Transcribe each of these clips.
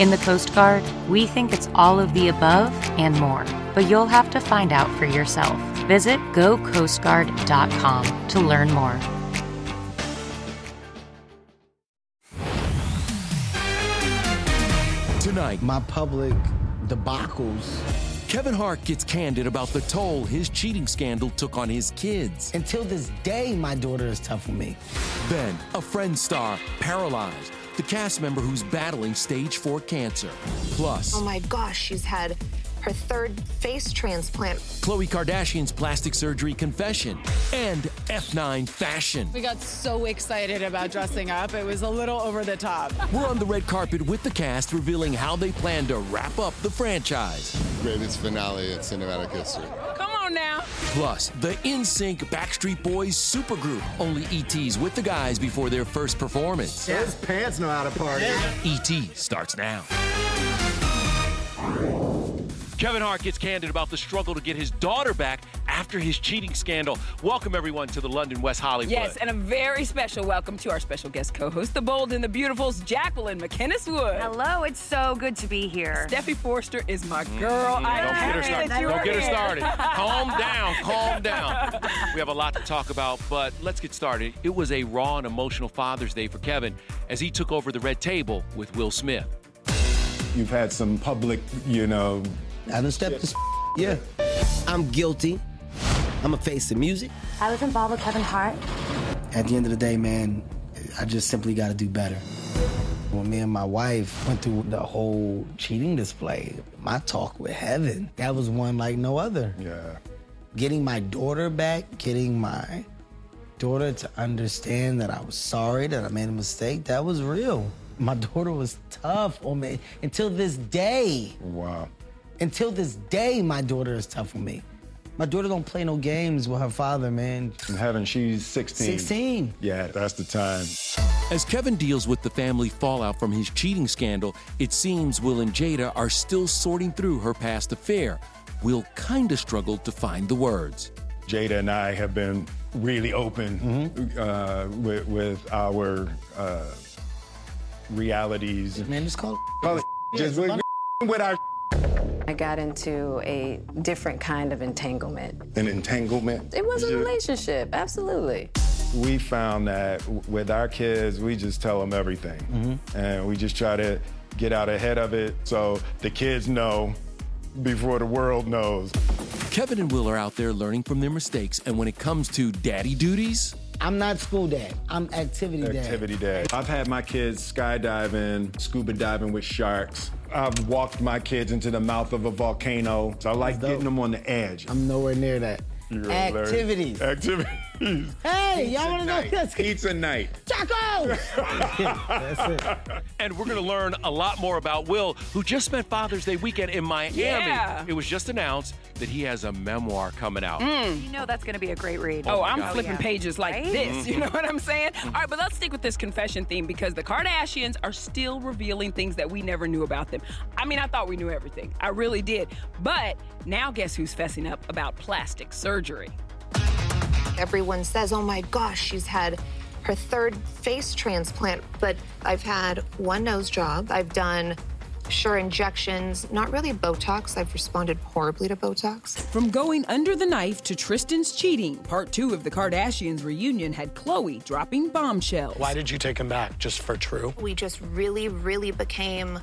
In the Coast Guard, we think it's all of the above and more, but you'll have to find out for yourself. Visit gocoastguard.com to learn more. Tonight, my public debacles. Kevin Hart gets candid about the toll his cheating scandal took on his kids. Until this day, my daughter is tough on me. Then, a friend star paralyzed the cast member who's battling stage 4 cancer. Plus, oh my gosh, she's had her third face transplant. Khloe Kardashian's plastic surgery confession and F9 fashion. We got so excited about dressing up, it was a little over the top. We're on the red carpet with the cast revealing how they plan to wrap up the franchise. Greatest finale in cinematic history. Come on now. Plus, the NSYNC Backstreet Boys supergroup. Only ETs with the guys before their first performance. His pants know how to party. ET starts now. Kevin Hart gets candid about the struggle to get his daughter back after his cheating scandal. Welcome, everyone, to the London West Hollywood. Yes, and a very special welcome to our special guest co host, the bold and the beautiful's Jacqueline McInnes Wood. Hello, it's so good to be here. Steffy Forrester is my girl. Mm, I don't get her started. Don't get her started. calm down, calm down. We have a lot to talk about, but let's get started. It was a raw and emotional Father's Day for Kevin as he took over the red table with Will Smith. You've had some public, you know, I done stepped this. Yeah. I'm guilty. I'm a face of music. I was involved with Kevin Hart. At the end of the day, man, I just simply got to do better. When me and my wife went through the whole cheating display, my talk with Heaven, that was one like no other. Yeah. Getting my daughter back, getting my daughter to understand that I was sorry, that I made a mistake, that was real. My daughter was tough on me until this day. Wow. Until this day, my daughter is tough on me. My daughter don't play no games with her father, man. In Heaven, she's 16. 16. Yeah, that's the time. As Kevin deals with the family fallout from his cheating scandal, it seems Will and Jada are still sorting through her past affair. Will kinda struggled to find the words. Jada and I have been really open mm-hmm. uh, with, with, our uh, realities. Man, just call it. Just with, with our I got into a different kind of entanglement. An entanglement? It was a relationship, absolutely. We found that with our kids, we just tell them everything. Mm-hmm. And we just try to get out ahead of it so the kids know before the world knows. Kevin and Will are out there learning from their mistakes, and when it comes to daddy duties, I'm not school dad. I'm activity dad. Activity dad. I've had my kids skydiving, scuba diving with sharks. I've walked my kids into the mouth of a volcano. So I like getting them on the edge. I'm nowhere near that. You're. Activities. Activities. Hey, y'all want to know? Let's Pizza night. Tacos. That's it. And we're going to learn a lot more about Will, who just spent Father's Day weekend in Miami. Yeah. It was just announced that he has a memoir coming out. Mm. You know that's going to be a great read. Oh, my I'm God. flipping yeah. pages like Right? this. You Mhm. know what I'm saying? All right, but let's stick with this confession theme because the Kardashians are still revealing things that we never knew about them. I mean, I thought we knew everything. I really did. But now guess who's fessing up about plastic surgery? Everyone says, oh my gosh, she's had her third face transplant, but I've had one nose job. I've done sure injections, not really Botox. I've responded horribly to Botox. From going under the knife to Tristan's cheating, part two of the Kardashians reunion had Khloe dropping bombshells. Why did you take him back? Just for true? We just really, really became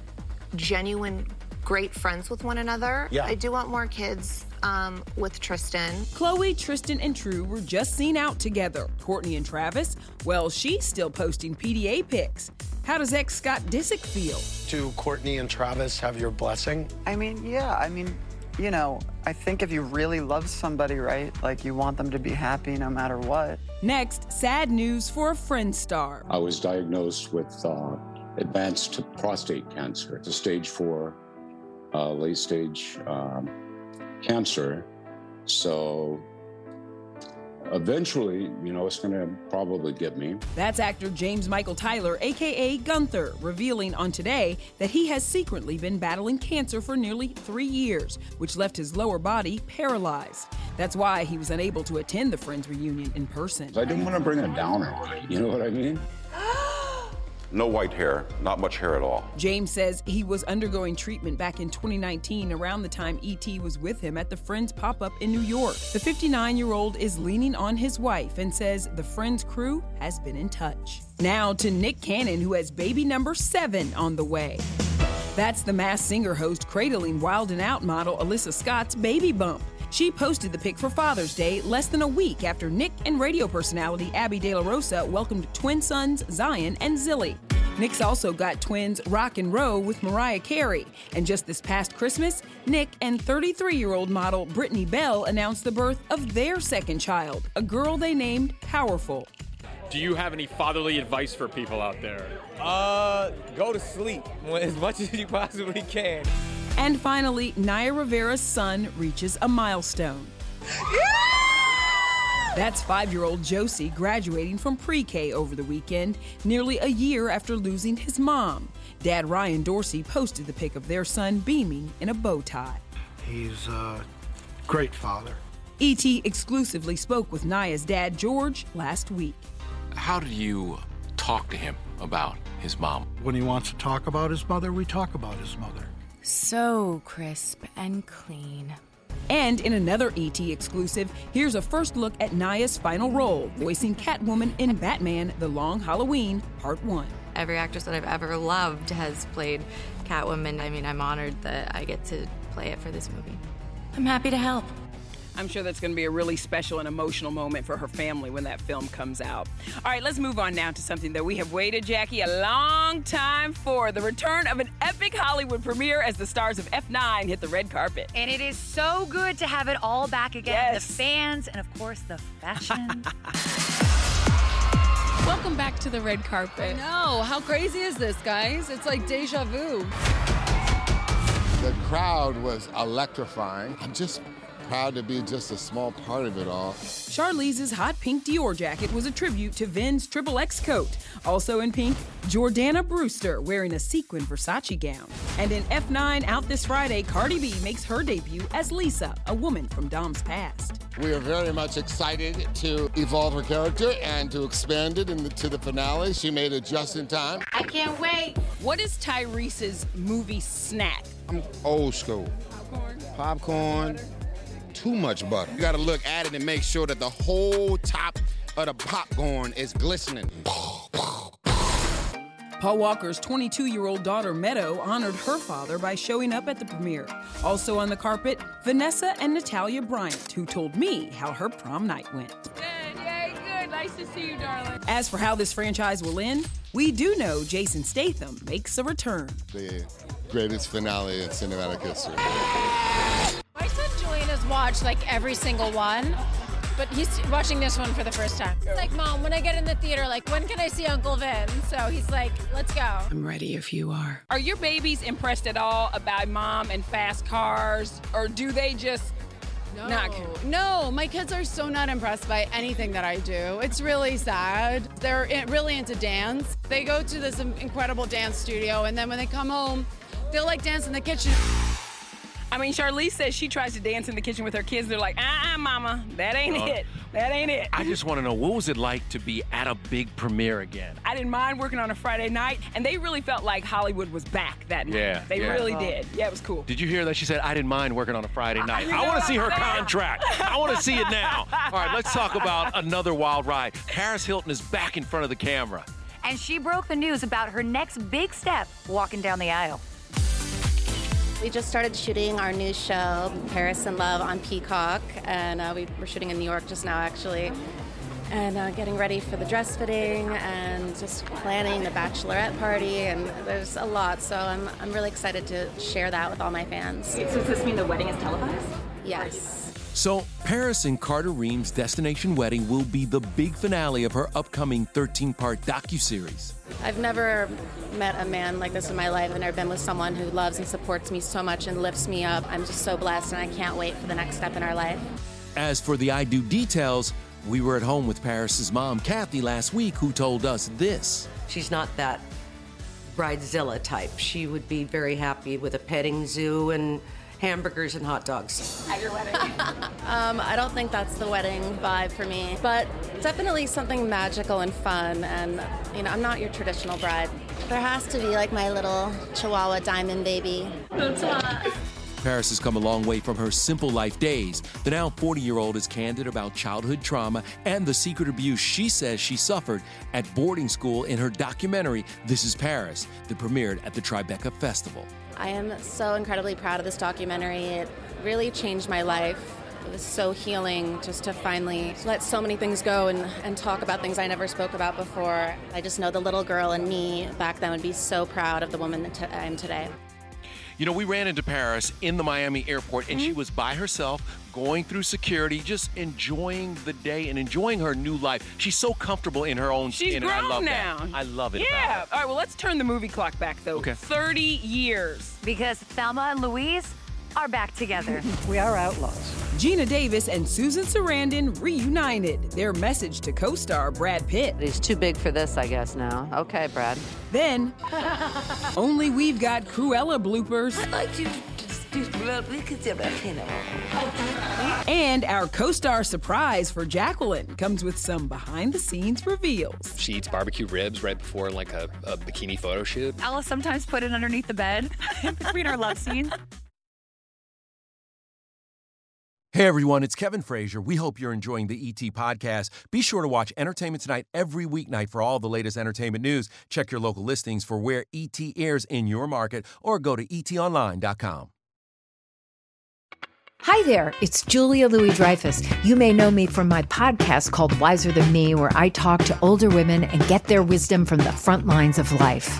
genuine, great friends with one another. Yeah. I do want more kids um, with Tristan. Khloe, Tristan, and True were just seen out together. Kourtney and Travis, well, she's still posting PDA pics. How does ex Scott Disick feel? Do Kourtney and Travis have your blessing? I mean, yeah, I mean, you know, I think if you really love somebody, right, like you want them to be happy no matter what. Next, sad news for a friend star. I was diagnosed with uh, advanced prostate cancer. It's a stage four, uh, late stage um, cancer. So eventually, you know, it's going to probably get me. That's actor James Michael Tyler, aka Gunther, revealing on Today that he has secretly been battling cancer for nearly three years, which left his lower body paralyzed. That's why he was unable to attend the Friends reunion in person. I didn't want to bring a downer. You know what I mean? No white hair, not much hair at all. James says he was undergoing treatment back in 2019 around the time E.T. was with him at the Friends pop up in New York. The 59 year old is leaning on his wife and says the Friends crew has been in touch. Now to Nick Cannon, who has baby number seven on the way. That's the mass singer host cradling Wild and Out model Alyssa Scott's baby bump. She posted the pic for Father's Day less than a week after Nick and radio personality Abby De La Rosa welcomed twin sons Zion and Zilly. Nick's also got twins Roc and Roe with Mariah Carey. And just this past Christmas, Nick and 33 year old model Brittany Bell announced the birth of their second child, a girl they named Powerful. Do you have any fatherly advice for people out there? Uh, go to sleep as much as you possibly can. And finally, Naya Rivera's son reaches a milestone. That's five year old Josey graduating from pre K over the weekend, nearly a year after losing his mom. Dad Ryan Dorsey posted the pic of their son beaming in a bow tie. He's a great father. E.T. exclusively spoke with Naya's dad, George, last week. How do you talk to him about his mom? When he wants to talk about his mother, we talk about his mother. So crisp and clean. And in another ET exclusive, here's a first look at Naya's final role, voicing Catwoman in Batman The Long Halloween, Part 1. Every actress that I've ever loved has played Catwoman. I mean, I'm honored that I get to play it for this movie. I'm happy to help. I'm sure that's going to be a really special and emotional moment for her family when that film comes out. All right, let's move on now to something that we have waited, Jackie, a long time for the return of an epic Hollywood premiere as the stars of F9 hit the red carpet. And it is so good to have it all back again. The fans and, of course, the fashion. Welcome back to the red carpet. No, how crazy is this, guys? It's like deja vu. The crowd was electrifying. I'm just proud to be just a small part of it all. Charlize's hot pink Dior jacket was a tribute to Vin's Triple X coat. Also in pink, Jordana Brewster wearing a sequin Versace gown. And in F9 out this Friday, Cardi B makes her debut as Lisa, a woman from Dom's past. We are very much excited to evolve her character and to expand it into the finale. She made it just in time. I can't wait. What is Tyrese's movie snack? I'm old school. Popcorn. Popcorn, too much butter. You gotta look at it and make sure that the whole top of the popcorn is glistening. Paul Walker's 22 year old daughter Meadow honored her father by showing up at the premiere. Also on the carpet, Vanessa and Natalia Bryant, who told me how her prom night went. Good, yay, good. Nice to see you, darling. As for how this franchise will end, we do know Jason Statham makes a return. The greatest finale in cinematic history. Watched like every single one, but he's watching this one for the first time. He's like, Mom, when I get in the theater, like, when can I see Uncle Vin? So he's like, let's go. I'm ready if you are. Are your babies impressed at all about mom and fast cars, or do they just No. not? No, my kids are so not impressed by anything that I do. It's really sad. They're in- really into dance. They go to this incredible dance studio, and then when they come home, they'll like dance in the kitchen. I mean, Charlize says she tries to dance in the kitchen with her kids. They're like, uh-uh, mama, that ain't Uh, it. That ain't it. I just want to know what was it like to be at a big premiere again? I didn't mind working on a Friday night, and they really felt like Hollywood was back that night. Yeah, They yeah. really uh-huh. did. Yeah, it was cool. Did you hear that? She said, I didn't mind working on a Friday night. you I want to see her what saying? contract. I want to see it now. All right, let's talk about another wild ride. Paris Hilton is back in front of the camera. And she broke the news about her next big step walking down the aisle. We just started shooting our new show, Paris in Love, on Peacock, and uh, we were shooting in New York just now, actually. And uh, getting ready for the dress fitting and just planning the bachelorette party, and there's a lot. So I'm, I'm really excited to share that with all my fans. So does this mean the wedding is televised? Yes. So, Paris and Carter Reum's Destination Wedding will be the big finale of her upcoming 13 part docuseries. I've never met a man like this in my life. and I've never been with someone who loves and supports me so much and lifts me up. I'm just so blessed, and I can't wait for the next step in our life. As for the I do details, we were at home with Paris's mom, Kathy, last week, who told us this. She's not that bridezilla type. She would be very happy with a petting zoo and hamburgers and hot dogs. At your wedding? um, I don't think that's the wedding vibe for me, but definitely something magical and fun. And, you know, I'm not your traditional bride. There has to be like my little Chihuahua diamond baby. Paris has come a long way from her simple life days. The now 40 year old is candid about childhood trauma and the secret abuse she says she suffered at boarding school in her documentary, This is Paris, that premiered at the Tribeca Festival. I am so incredibly proud of this documentary. It really changed my life. It was so healing just to finally let so many things go and, and talk about things I never spoke about before. I just know the little girl in me back then would be so proud of the woman that I am today. You know, we ran into Paris in the Miami airport and she mm-hmm. was by herself going through security, just enjoying the day and enjoying her new life. She's so comfortable in her own She's skin. grown and I love now. that. I love it. Yeah. About her. All right, well, let's turn the movie clock back, though. Okay. 30 years. Because Thelma and Louise are back together. we are outlaws. Geena Davis and Susan Sarandon reunited. Their message to co star Brad Pitt. He's too big for this, I guess, now. Okay, Brad. Then, only we've got Cruella bloopers. I'd like you to just do because you know. And our co star surprise for Jacqueline comes with some behind the scenes reveals. She eats barbecue ribs right before like a, a bikini photo shoot. Ella sometimes put it underneath the bed between our love scenes. Hey everyone, it's Kevin Frazier. We hope you're enjoying the ET podcast. Be sure to watch Entertainment Tonight every weeknight for all the latest entertainment news. Check your local listings for where ET airs in your market or go to etonline.com. Hi there, it's Julia Louis Dreyfus. You may know me from my podcast called Wiser Than Me, where I talk to older women and get their wisdom from the front lines of life.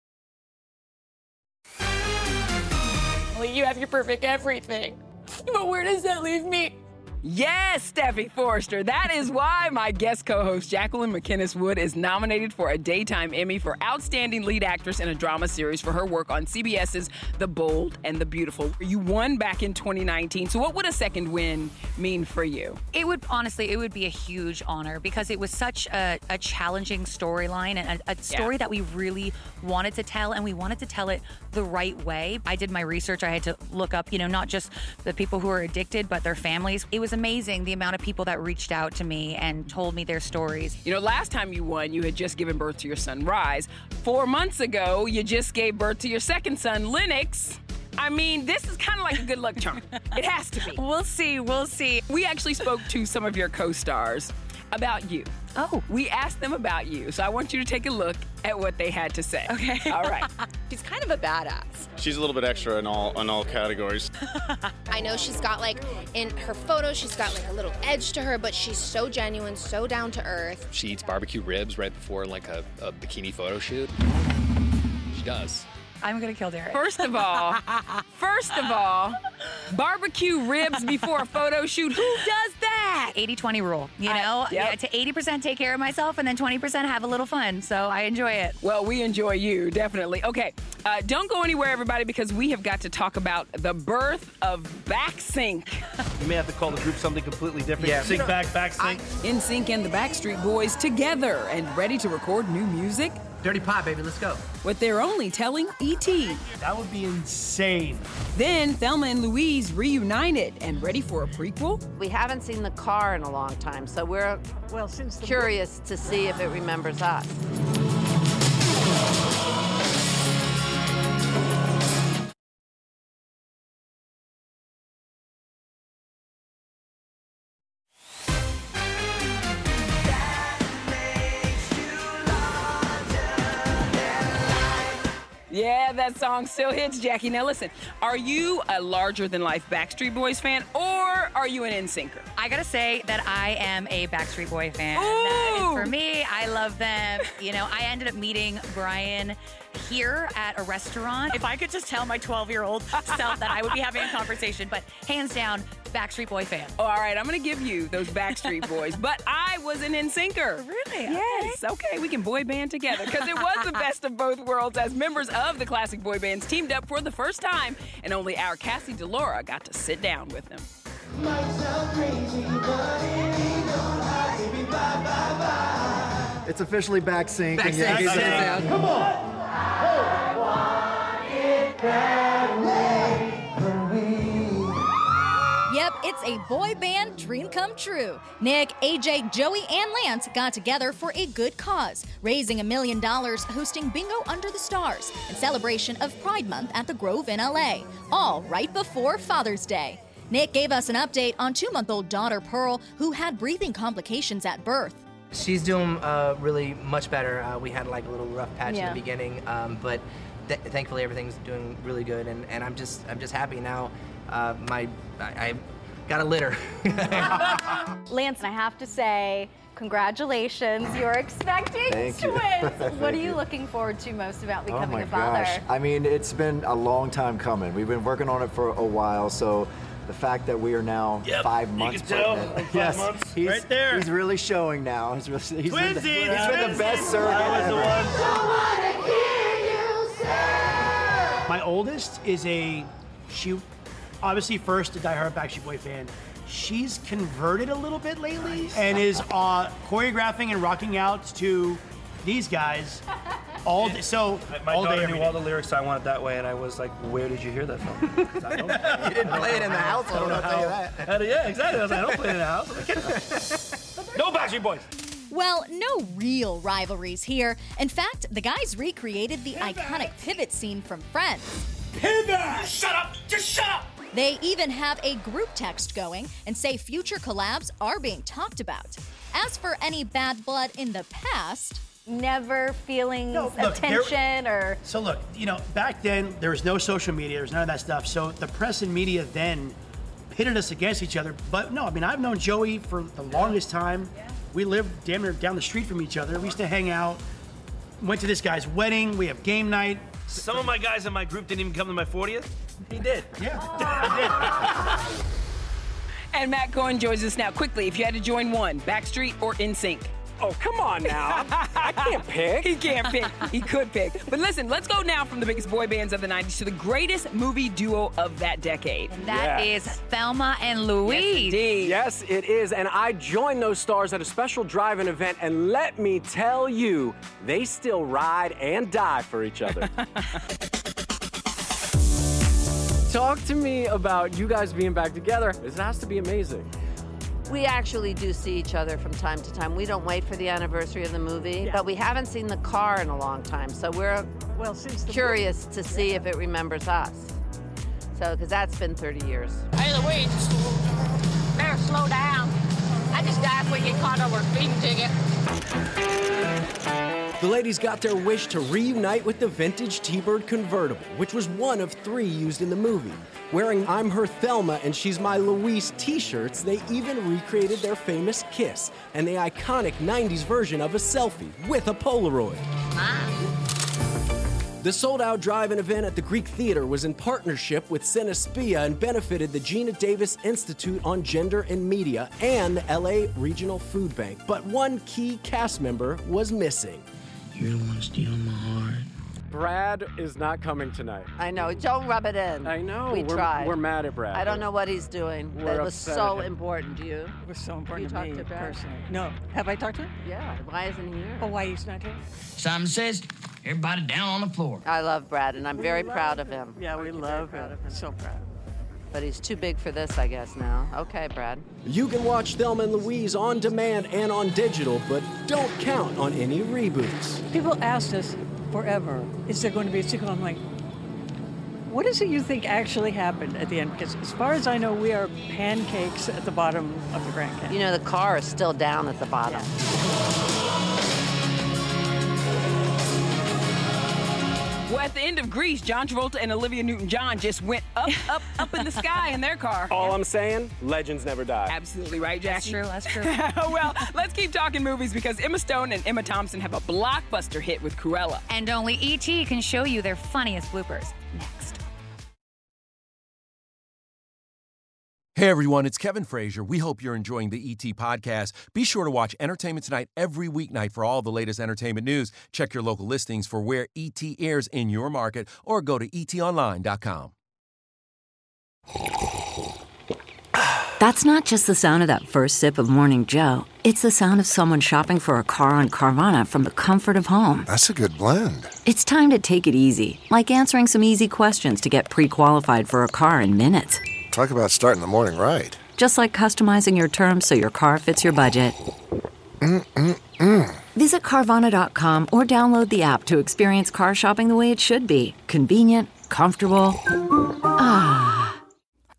Well, you have your perfect everything. But where does that leave me? Yes, Steffy Forrester. That is why my guest co host, Jacqueline McInnes Wood, is nominated for a Daytime Emmy for Outstanding Lead Actress in a Drama Series for her work on CBS's The Bold and the Beautiful. You won back in 2019. So, what would a second win mean for you? It would honestly, it would be a huge honor because it was such a, a challenging storyline and a, a story Yeah. that we really wanted to tell, and we wanted to tell it the right way. I did my research. I had to look up, you know, not just the people who are addicted, but their families. It was amazing the amount of people that reached out to me and told me their stories. You know, last time you won, you had just given birth to your son, Rise. Four months ago, you just gave birth to your second son, Lennox. I mean, this is kind of like a good luck charm. It has to be. We'll see. We'll see. We actually spoke to some of your co stars about you. Oh. We asked them about you. So I want you to take a look at what they had to say. Okay. All right. She's kind of a badass. She's a little bit extra in all in all categories. I know she's got like in her photos, she's got like a little edge to her, but she's so genuine, so down to earth. She eats barbecue ribs right before like a, a bikini photo shoot. She does. I'm going to kill Derek. First of all, first of all, barbecue ribs before a photo shoot. Who does that? 80 20 rule, you know? yep. Yeah, to 80% take care of myself and then 20% have a little fun. So I enjoy it. Well, we enjoy you, definitely. Okay, uh, don't go anywhere, everybody, because we have got to talk about the birth of Backsync. You may have to call the group something completely different. Yeah. Sync back, back sync. NSYNC and the Backstreet Boys together and ready to record new music. Dirty Pie, baby, let's go. What they're only telling E.T. That would be insane. Then Thelma and Louise reunited and ready for a prequel. We haven't seen the car in a long time, so we're well since curious to see if it remembers us. Yeah, that song still hits, Jackie. Now listen, are you a larger than life Backstreet Boys fan or are you an NSYNCer? I gotta say that I am a Backstreet Boy fan. That is for me. I love them. You know, I ended up meeting Brian here at a restaurant. If I could just tell my 12 year old self that I would be having a conversation, but hands down, Backstreet Boy fan. Oh, all right, I'm gonna give you those Backstreet Boys, but I was an NSYNCer. Really? Yes. Okay, we can boy band together because it was the best of both worlds as members of the classic boy bands teamed up for the first time, and only our Cassie DiLaura got to sit down with them. It's officially back sync. Back and yeah, sync. get this Back out. sync. Come on. Yep, it's a boy band dream come true. Nick, AJ, Joey, and Lance got together for a good cause, raising a million dollars hosting Bingo Under the Stars in celebration of Pride Month at the Grove in LA, all right before Father's Day. Nick gave us an update on two month old daughter Pearl, who had breathing complications at birth. She's doing uh, really much better. Uh, we had like a little rough patch in the beginning, um, but th- thankfully everything's doing really good, and, and I'm just I'm just happy now. Uh, my I, I got a litter. Lance, and I have to say, congratulations. You're expecting Thank you. twins. what are you looking forward to most about Oh becoming my a father? gosh. I mean, it's been a long time coming. We've been working on it for a while, so the fact that we are now Yep, five you months can tell, pregnant. five yes, months, he's, right there. He's really showing now. He's, really, he's been, the, Twinsies, he's been the best twinsies. surrogate That was the ever. My oldest is a she, obviously first a diehard Backstreet Boy fan. She's converted a little bit lately and is uh, choreographing and rocking out to these guys all day. So My all daughter every knew all the lyrics. I want it that way, and I was like, "Where did you hear that from?" You didn't play it in the household, I'll tell you that. I don't- yeah, exactly. I was like, "I don't play it in the house." I'm like, no Backstreet Boys. Well, no real rivalries here. In fact, the guys recreated the iconic pivot scene from Friends. Pivot! Shut up! Just shut up! They even have a group text going and say future collabs are being talked about. As for any bad blood in the past, never feeling No, of look, there- or So look, you know, back then there was no social media, there was none of that stuff. So the press and media then pitted us against each other. But no, I mean, I've known Joey for the longest time. We lived damn near down the street from each other. We used to hang out. Went to this guy's wedding. We have game night. Some of my guys in my group didn't even come to my 40th. He did. Yeah. And Matt Cohen joins us now. Quickly, if you had to join one, Backstreet or NSYNC? Oh, come on now. I can't pick. He can't pick. He could pick. But listen, let's go now from the biggest boy bands of the 90s to the greatest movie duo of that decade. That is Thelma and Louise. Yes, it is. And I joined those stars at a special drive-in event, and let me tell you, they still ride and die for each other. Talk to me about you guys being back together. This has to be amazing. We actually do see each other from time to time. We don't wait for the anniversary of the movie, but we haven't seen the car in a long time. So we're well since curious to see if it remembers us. So, because that's been 30 years. Hey, Louise, better slow down. I just died if we get caught over a speeding ticket. The ladies got their wish to reunite with the vintage T-Bird convertible, which was one of three used in the movie. Wearing I'm Her Thelma and She's My Louise t-shirts, they even recreated their famous kiss and the iconic 90s version of a selfie with a Polaroid. The sold out drive in event at the Greek Theater was in partnership with Cinespia and benefited the Geena Davis Institute on Gender and Media and the LA Regional Food Bank. But one key cast member was missing. You're the one stealing my heart. Brad is not coming tonight. I know. Don't rub it in. I know. We we're, tried. We're mad at Brad. I don't know what he's doing. We're That was so at him. important to you. It was so important you to talked me to Brad? personally. No. Have I talked to him? Yeah. Why isn't he here? Oh, why he's not here? Simon says, everybody down on the floor. I love Brad, and I'm We very love proud of him. Yeah, we love him. So proud. But he's too big for this, I guess, now. Okay, Brad. You can watch Thelma and Louise on demand and on digital, but don't count on any reboots. People asked us forever, is there going to be a sequel? I'm like, what is it you think actually happened at the end? Because as far as I know, we are pancakes at the bottom of the Grand Canyon. You know, the car is still down at the bottom. Well, at the end of Grease, John Travolta and Olivia Newton-John just went up, up, up in the sky in their car. All I'm saying, legends never die. Absolutely right, Jackie. That's true. That's true. well, let's keep talking movies because Emma Stone and Emma Thompson have a blockbuster hit with Cruella. And only ET can show you their funniest bloopers. Hey everyone, it's Kevin Frazier. We hope you're enjoying the ET podcast. Be sure to watch Entertainment Tonight every weeknight for all the latest entertainment news. Check your local listings for where ET airs in your market or go to etonline.com. That's not just the sound of that first sip of Morning Joe. It's the sound of someone shopping for a car on Carvana from the comfort of home. That's a good blend. It's time to take it easy, like answering some easy questions to get pre qualified for a car in minutes. Talk about starting the morning right. Just like customizing your terms so your car fits your budget. Mm-mm-mm. Visit Carvana.com or download the app to experience car shopping the way it should be convenient, comfortable. Ah.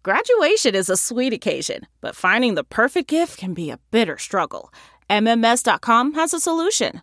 Graduation is a sweet occasion, but finding the perfect gift can be a bitter struggle. MMS.com has a solution.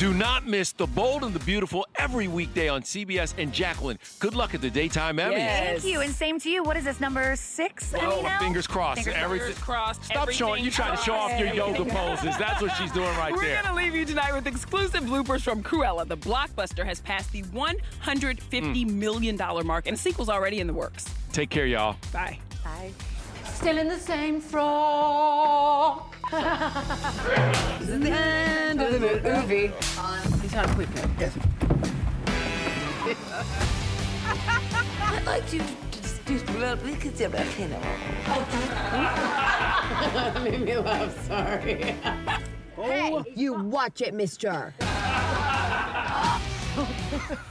Do not miss The Bold and the Beautiful every weekday on CBS and Jacqueline. Good luck at the daytime Emmys. Thank you, and same to you. What is this number six? Emmy Oh, now? fingers crossed. Fingers Everything- crossed. Stop showing. You trying to show off your yoga poses. That's what she's doing right there. We're gonna leave you tonight with exclusive bloopers from Cruella. The blockbuster has passed the one hundred fifty Mm. million dollar mark, and a sequel's already in the works. Take care, y'all. Bye. Bye. Still in the same frock. This is the end of the movie. He's on quick Yes. I'd like you to just do we could do that, you know. Made me laugh, sorry. Hey, you watch it, mister.